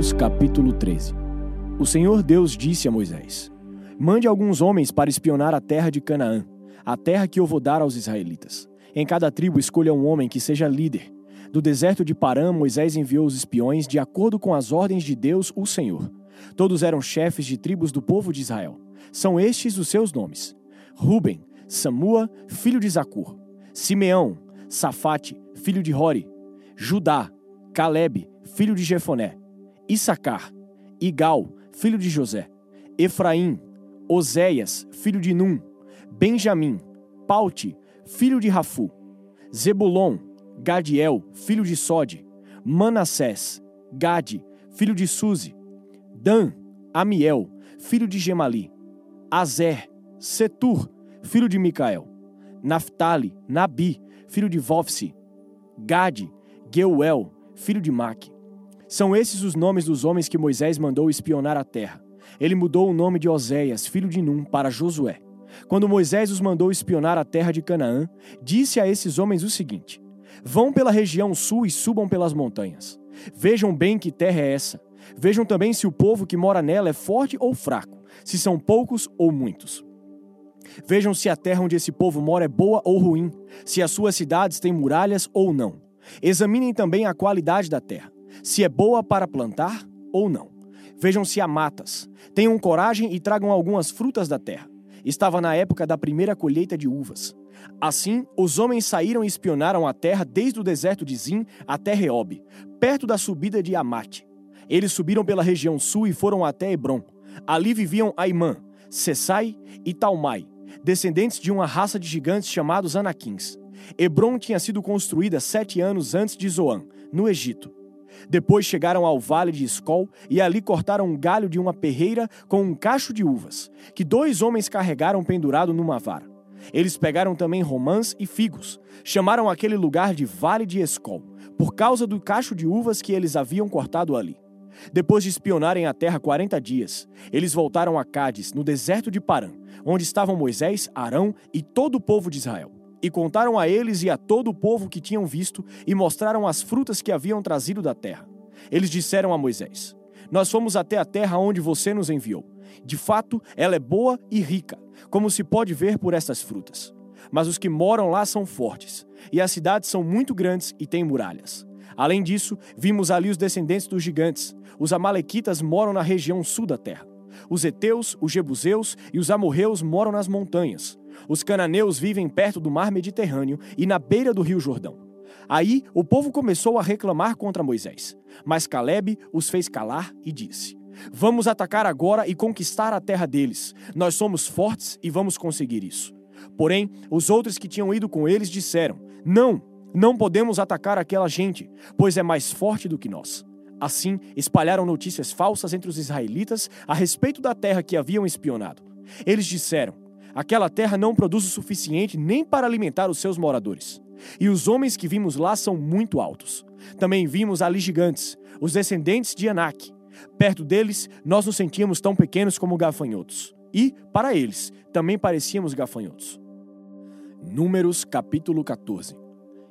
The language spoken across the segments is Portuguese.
Números capítulo 13 O Senhor Deus disse a Moisés: Mande alguns homens para espionar a terra de Canaã, a terra que eu vou dar aos israelitas. Em cada tribo escolha um homem que seja líder. Do deserto de Parã, Moisés enviou os espiões de acordo com as ordens de Deus, o Senhor. Todos eram chefes de tribos do povo de Israel. São estes os seus nomes: Ruben, Samua, filho de Zacur, Simeão, Safate, filho de Hori, Judá, Caleb, filho de Jefoné, Issacar, Igal, filho de José, Efraim, Oséias, filho de Num, Benjamim, Paute, filho de Rafu, Zebulon, Gadiel, filho de Sode, Manassés, Gade, filho de Suzi, Dan, Amiel, filho de Gemali, Azer, Setur, filho de Micael, Naphtali, Nabi, filho de Vofsi, Gade, Geuel, filho de Maque. São esses os nomes dos homens que Moisés mandou espionar a terra. Ele mudou o nome de Oséias, filho de Num, para Josué. Quando Moisés os mandou espionar a terra de Canaã, disse a esses homens o seguinte: Vão pela região sul e subam pelas montanhas. Vejam bem que terra é essa. Vejam também se o povo que mora nela é forte ou fraco, se são poucos ou muitos. Vejam se a terra onde esse povo mora é boa ou ruim, se as suas cidades têm muralhas ou não. Examinem também a qualidade da terra, se é boa para plantar ou não. Vejam se há matas. Tenham coragem e tragam algumas frutas da terra. Estava na época da primeira colheita de uvas. Assim, os homens saíram e espionaram a terra desde o deserto de Zim até Reob, perto da subida de Amate. Eles subiram pela região sul e foram até Hebron. Ali viviam Aimã, Sessai e Talmai, descendentes de uma raça de gigantes chamados Anaquins. Hebron tinha sido construída sete anos antes de Zoan, no Egito. Depois chegaram ao vale de Escol e ali cortaram um galho de uma perreira com um cacho de uvas, que dois homens carregaram pendurado numa vara. Eles pegaram também romãs e figos. Chamaram aquele lugar de Vale de Escol, por causa do cacho de uvas que eles haviam cortado ali. Depois de espionarem a terra quarenta dias, eles voltaram a Cádiz, no deserto de Parã, onde estavam Moisés, Arão e todo o povo de Israel. E contaram a eles e a todo o povo que tinham visto, e mostraram as frutas que haviam trazido da terra. Eles disseram a Moisés: Nós fomos até a terra onde você nos enviou. De fato, ela é boa e rica, como se pode ver por estas frutas. Mas os que moram lá são fortes, e as cidades são muito grandes e têm muralhas. Além disso, vimos ali os descendentes dos gigantes. Os amalequitas moram na região sul da terra. Os heteus, os jebuseus e os amorreus moram nas montanhas. Os cananeus vivem perto do mar Mediterrâneo e na beira do rio Jordão. Aí o povo começou a reclamar contra Moisés. Mas Caleb os fez calar e disse: Vamos atacar agora e conquistar a terra deles. Nós somos fortes e vamos conseguir isso. Porém, os outros que tinham ido com eles disseram: Não, não podemos atacar aquela gente, pois é mais forte do que nós. Assim, espalharam notícias falsas entre os israelitas a respeito da terra que haviam espionado. Eles disseram: Aquela terra não produz o suficiente nem para alimentar os seus moradores. E os homens que vimos lá são muito altos. Também vimos ali gigantes, os descendentes de Anak. Perto deles, nós nos sentíamos tão pequenos como gafanhotos. E, para eles, também parecíamos gafanhotos. Números capítulo 14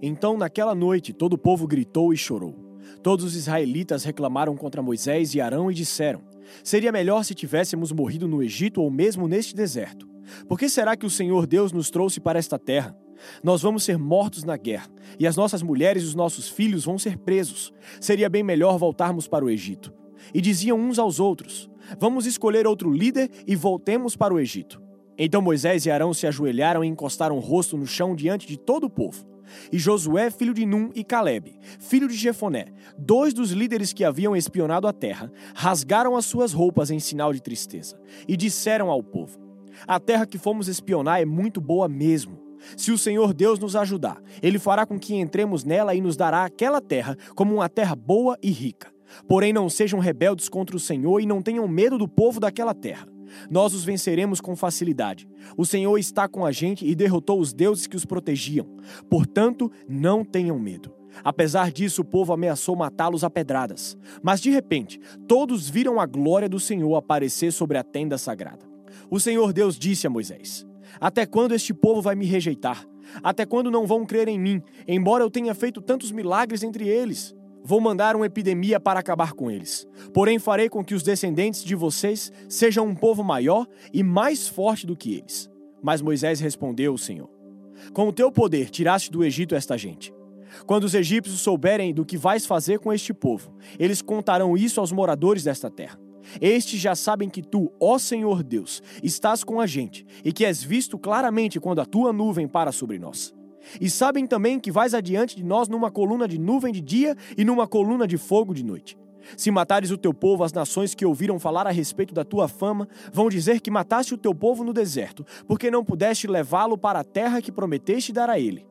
Então, naquela noite, todo o povo gritou e chorou. Todos os israelitas reclamaram contra Moisés e Arão e disseram: Seria melhor se tivéssemos morrido no Egito ou mesmo neste deserto. Por que será que o Senhor Deus nos trouxe para esta terra? Nós vamos ser mortos na guerra, e as nossas mulheres e os nossos filhos vão ser presos. Seria bem melhor voltarmos para o Egito. E diziam uns aos outros: Vamos escolher outro líder e voltemos para o Egito. Então Moisés e Arão se ajoelharam e encostaram o rosto no chão diante de todo o povo. E Josué, filho de Num, e Caleb, filho de Jefoné, dois dos líderes que haviam espionado a terra, rasgaram as suas roupas em sinal de tristeza e disseram ao povo: A terra que fomos espionar é muito boa mesmo. Se o Senhor Deus nos ajudar, ele fará com que entremos nela e nos dará aquela terra como uma terra boa e rica. Porém, não sejam rebeldes contra o Senhor e não tenham medo do povo daquela terra. Nós os venceremos com facilidade. O Senhor está com a gente e derrotou os deuses que os protegiam. Portanto, não tenham medo. Apesar disso, o povo ameaçou matá-los a pedradas. Mas de repente, todos viram a glória do Senhor aparecer sobre a tenda sagrada. O Senhor Deus disse a Moisés: Até quando este povo vai me rejeitar? Até quando não vão crer em mim, embora eu tenha feito tantos milagres entre eles? vou mandar uma epidemia para acabar com eles. Porém, farei com que os descendentes de vocês sejam um povo maior e mais forte do que eles. Mas Moisés respondeu ao Senhor: Com o teu poder tiraste do Egito esta gente. Quando os egípcios souberem do que vais fazer com este povo, eles contarão isso aos moradores desta terra. Estes já sabem que tu, ó Senhor Deus, estás com a gente e que és visto claramente quando a tua nuvem para sobre nós. E sabem também que vais adiante de nós numa coluna de nuvem de dia e numa coluna de fogo de noite. Se matares o teu povo, as nações que ouviram falar a respeito da tua fama vão dizer que mataste o teu povo no deserto, porque não pudeste levá-lo para a terra que prometeste dar a ele.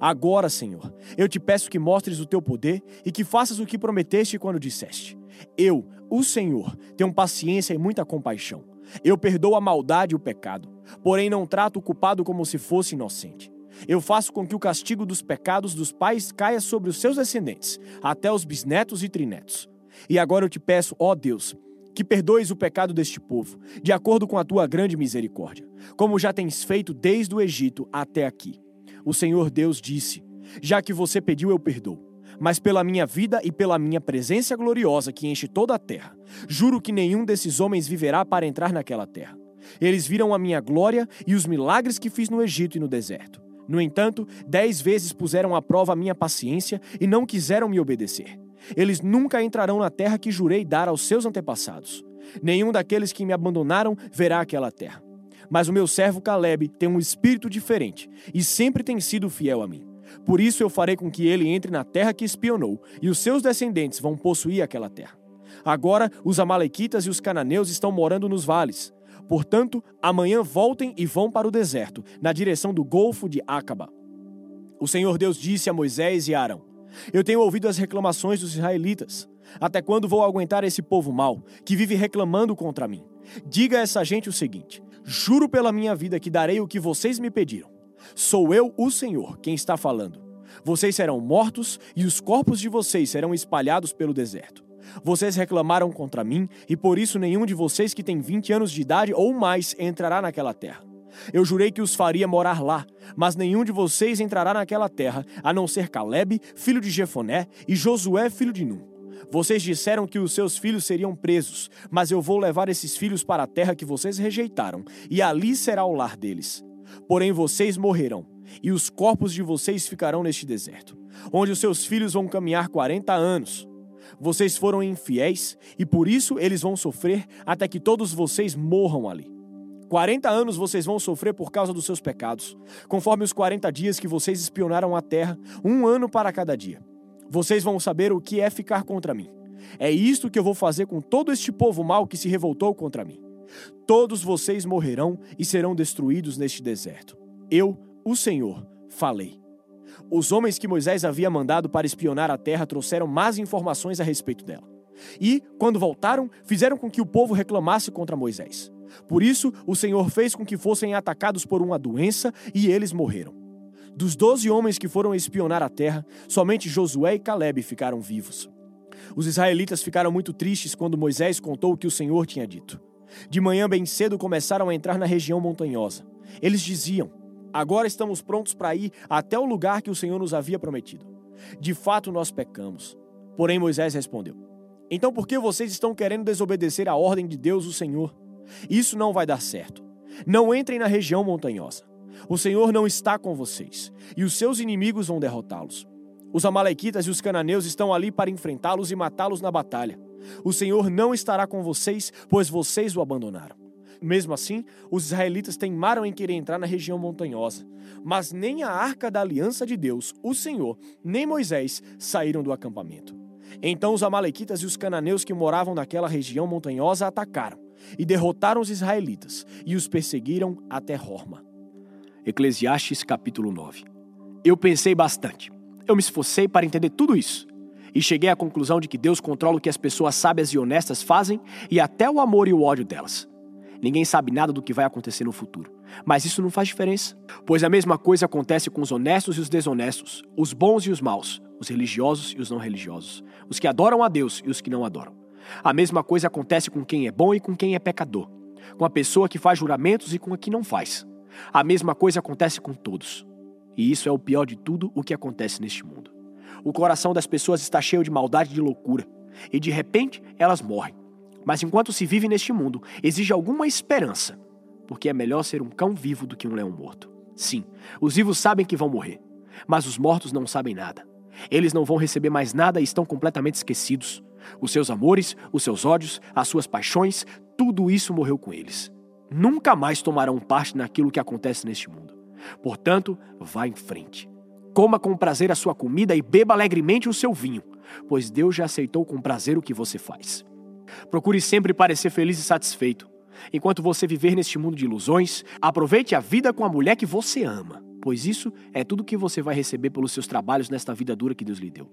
Agora, Senhor, eu te peço que mostres o teu poder e que faças o que prometeste quando disseste: Eu, o Senhor, tenho paciência e muita compaixão. Eu perdoo a maldade e o pecado, porém não trato o culpado como se fosse inocente. Eu faço com que o castigo dos pecados dos pais caia sobre os seus descendentes, até os bisnetos e trinetos. E agora eu te peço, ó Deus, que perdoes o pecado deste povo, de acordo com a tua grande misericórdia, como já tens feito desde o Egito até aqui. O Senhor Deus disse: Já que você pediu, eu perdoo. Mas pela minha vida e pela minha presença gloriosa que enche toda a terra, juro que nenhum desses homens viverá para entrar naquela terra. Eles viram a minha glória e os milagres que fiz no Egito e no deserto. No entanto, dez vezes puseram à prova a minha paciência e não quiseram me obedecer. Eles nunca entrarão na terra que jurei dar aos seus antepassados. Nenhum daqueles que me abandonaram verá aquela terra. Mas o meu servo Caleb tem um espírito diferente e sempre tem sido fiel a mim. Por isso eu farei com que ele entre na terra que espionou, e os seus descendentes vão possuir aquela terra. Agora os Amalequitas e os cananeus estão morando nos vales. Portanto, amanhã voltem e vão para o deserto, na direção do Golfo de Acaba. O Senhor Deus disse a Moisés e Arão: Eu tenho ouvido as reclamações dos israelitas. Até quando vou aguentar esse povo mau, que vive reclamando contra mim? Diga a essa gente o seguinte: Juro pela minha vida que darei o que vocês me pediram. Sou eu, o Senhor, quem está falando. Vocês serão mortos e os corpos de vocês serão espalhados pelo deserto. Vocês reclamaram contra mim, e por isso nenhum de vocês que tem 20 anos de idade ou mais entrará naquela terra. Eu jurei que os faria morar lá, mas nenhum de vocês entrará naquela terra, a não ser Caleb, filho de Jefoné, e Josué, filho de Num. Vocês disseram que os seus filhos seriam presos, mas eu vou levar esses filhos para a terra que vocês rejeitaram, e ali será o lar deles. Porém vocês morrerão, e os corpos de vocês ficarão neste deserto, onde os seus filhos vão caminhar quarenta anos. Vocês foram infiéis e por isso eles vão sofrer até que todos vocês morram ali. 40 anos vocês vão sofrer por causa dos seus pecados, conforme os 40 dias que vocês espionaram a terra, um ano para cada dia. Vocês vão saber o que é ficar contra mim. É isto que eu vou fazer com todo este povo mau que se revoltou contra mim. Todos vocês morrerão e serão destruídos neste deserto. Eu, o Senhor, falei. Os homens que Moisés havia mandado para espionar a terra trouxeram más informações a respeito dela. E, quando voltaram, fizeram com que o povo reclamasse contra Moisés. Por isso, o Senhor fez com que fossem atacados por uma doença e eles morreram. Dos doze homens que foram espionar a terra, somente Josué e Caleb ficaram vivos. Os israelitas ficaram muito tristes quando Moisés contou o que o Senhor tinha dito. De manhã bem cedo começaram a entrar na região montanhosa. Eles diziam: Agora estamos prontos para ir até o lugar que o Senhor nos havia prometido. De fato, nós pecamos. Porém, Moisés respondeu: Então por que vocês estão querendo desobedecer a ordem de Deus, o Senhor? Isso não vai dar certo. Não entrem na região montanhosa. O Senhor não está com vocês, e os seus inimigos vão derrotá-los. Os Amalequitas e os cananeus estão ali para enfrentá-los e matá-los na batalha. O Senhor não estará com vocês, pois vocês o abandonaram. Mesmo assim, os israelitas teimaram em querer entrar na região montanhosa. Mas nem a arca da aliança de Deus, o Senhor, nem Moisés saíram do acampamento. Então os amalequitas e os cananeus que moravam naquela região montanhosa atacaram e derrotaram os israelitas e os perseguiram até Horma. Eclesiastes capítulo 9. Eu pensei bastante. Eu me esforcei para entender tudo isso e cheguei à conclusão de que Deus controla o que as pessoas sábias e honestas fazem e até o amor e o ódio delas. Ninguém sabe nada do que vai acontecer no futuro. Mas isso não faz diferença, pois a mesma coisa acontece com os honestos e os desonestos, os bons e os maus, os religiosos e os não religiosos, os que adoram a Deus e os que não adoram. A mesma coisa acontece com quem é bom e com quem é pecador, com a pessoa que faz juramentos e com a que não faz. A mesma coisa acontece com todos. E isso é o pior de tudo o que acontece neste mundo. O coração das pessoas está cheio de maldade e de loucura, e de repente elas morrem. Mas enquanto se vive neste mundo, exige alguma esperança, porque é melhor ser um cão vivo do que um leão morto. Sim, os vivos sabem que vão morrer, mas os mortos não sabem nada. Eles não vão receber mais nada e estão completamente esquecidos. Os seus amores, os seus ódios, as suas paixões, tudo isso morreu com eles. Nunca mais tomarão parte naquilo que acontece neste mundo. Portanto, vá em frente. Coma com prazer a sua comida e beba alegremente o seu vinho, pois Deus já aceitou com prazer o que você faz. Procure sempre parecer feliz e satisfeito. Enquanto você viver neste mundo de ilusões, aproveite a vida com a mulher que você ama, pois isso é tudo que você vai receber pelos seus trabalhos nesta vida dura que Deus lhe deu.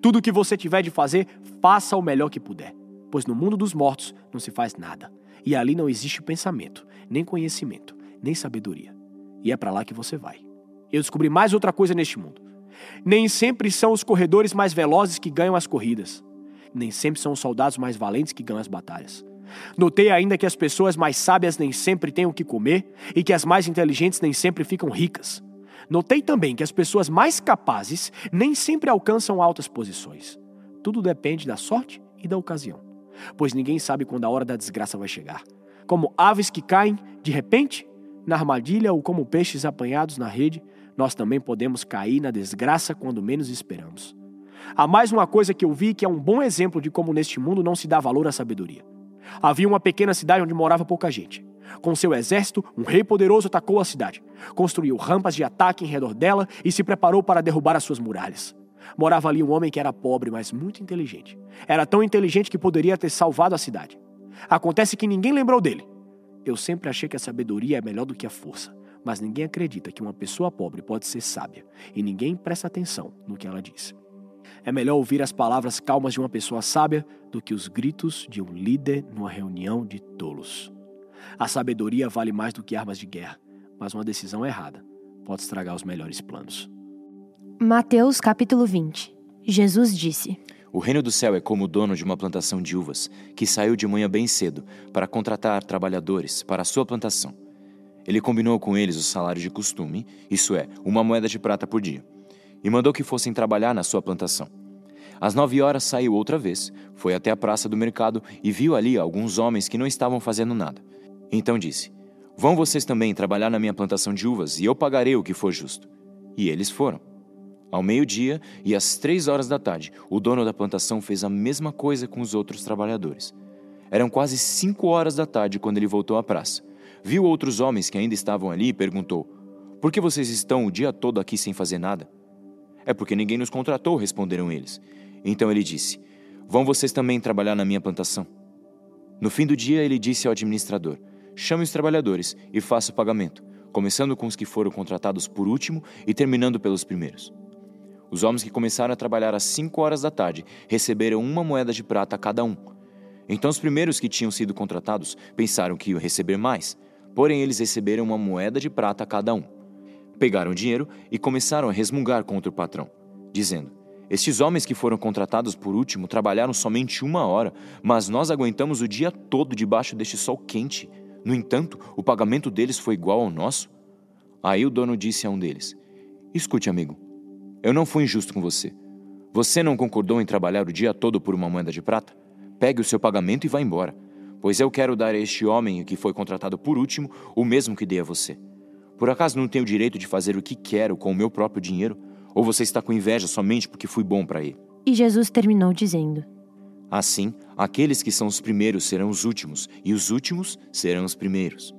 Tudo o que você tiver de fazer, faça o melhor que puder, pois no mundo dos mortos não se faz nada, e ali não existe pensamento, nem conhecimento, nem sabedoria. E é para lá que você vai. Eu descobri mais outra coisa neste mundo. Nem sempre são os corredores mais velozes que ganham as corridas. Nem sempre são os soldados mais valentes que ganham as batalhas. Notei ainda que as pessoas mais sábias nem sempre têm o que comer e que as mais inteligentes nem sempre ficam ricas. Notei também que as pessoas mais capazes nem sempre alcançam altas posições. Tudo depende da sorte e da ocasião, pois ninguém sabe quando a hora da desgraça vai chegar. Como aves que caem de repente na armadilha ou como peixes apanhados na rede, nós também podemos cair na desgraça quando menos esperamos. Há mais uma coisa que eu vi que é um bom exemplo de como neste mundo não se dá valor à sabedoria. Havia uma pequena cidade onde morava pouca gente. Com seu exército, um rei poderoso atacou a cidade, construiu rampas de ataque em redor dela e se preparou para derrubar as suas muralhas. Morava ali um homem que era pobre, mas muito inteligente. Era tão inteligente que poderia ter salvado a cidade. Acontece que ninguém lembrou dele. Eu sempre achei que a sabedoria é melhor do que a força, mas ninguém acredita que uma pessoa pobre pode ser sábia, e ninguém presta atenção no que ela diz. É melhor ouvir as palavras calmas de uma pessoa sábia do que os gritos de um líder numa reunião de tolos. A sabedoria vale mais do que armas de guerra, mas uma decisão errada pode estragar os melhores planos. Mateus capítulo 20 Jesus disse: O reino do céu é como o dono de uma plantação de uvas, que saiu de manhã bem cedo para contratar trabalhadores para a sua plantação. Ele combinou com eles o salário de costume, isso é, uma moeda de prata por dia, e mandou que fossem trabalhar na sua plantação. Às nove horas saiu outra vez, foi até a praça do mercado e viu ali alguns homens que não estavam fazendo nada. Então disse: Vão vocês também trabalhar na minha plantação de uvas, e eu pagarei o que for justo. E eles foram. Ao meio-dia e às três horas da tarde, o dono da plantação fez a mesma coisa com os outros trabalhadores. Eram quase cinco horas da tarde quando ele voltou à praça. Viu outros homens que ainda estavam ali e perguntou: Por que vocês estão o dia todo aqui sem fazer nada? É porque ninguém nos contratou, responderam eles. Então ele disse: Vão vocês também trabalhar na minha plantação? No fim do dia, ele disse ao administrador: Chame os trabalhadores e faça o pagamento, começando com os que foram contratados por último e terminando pelos primeiros. Os homens que começaram a trabalhar às cinco horas da tarde receberam uma moeda de prata a cada um. Então os primeiros que tinham sido contratados pensaram que iam receber mais, porém eles receberam uma moeda de prata a cada um. Pegaram o dinheiro e começaram a resmungar contra o patrão, dizendo: Estes homens que foram contratados por último trabalharam somente uma hora, mas nós aguentamos o dia todo debaixo deste sol quente. No entanto, o pagamento deles foi igual ao nosso. Aí o dono disse a um deles: Escute, amigo, eu não fui injusto com você. Você não concordou em trabalhar o dia todo por uma moeda de prata? Pegue o seu pagamento e vá embora, pois eu quero dar a este homem que foi contratado por último o mesmo que dei a você. Por acaso não tenho o direito de fazer o que quero com o meu próprio dinheiro? Ou você está com inveja somente porque fui bom para ele? E Jesus terminou dizendo: Assim, aqueles que são os primeiros serão os últimos, e os últimos serão os primeiros.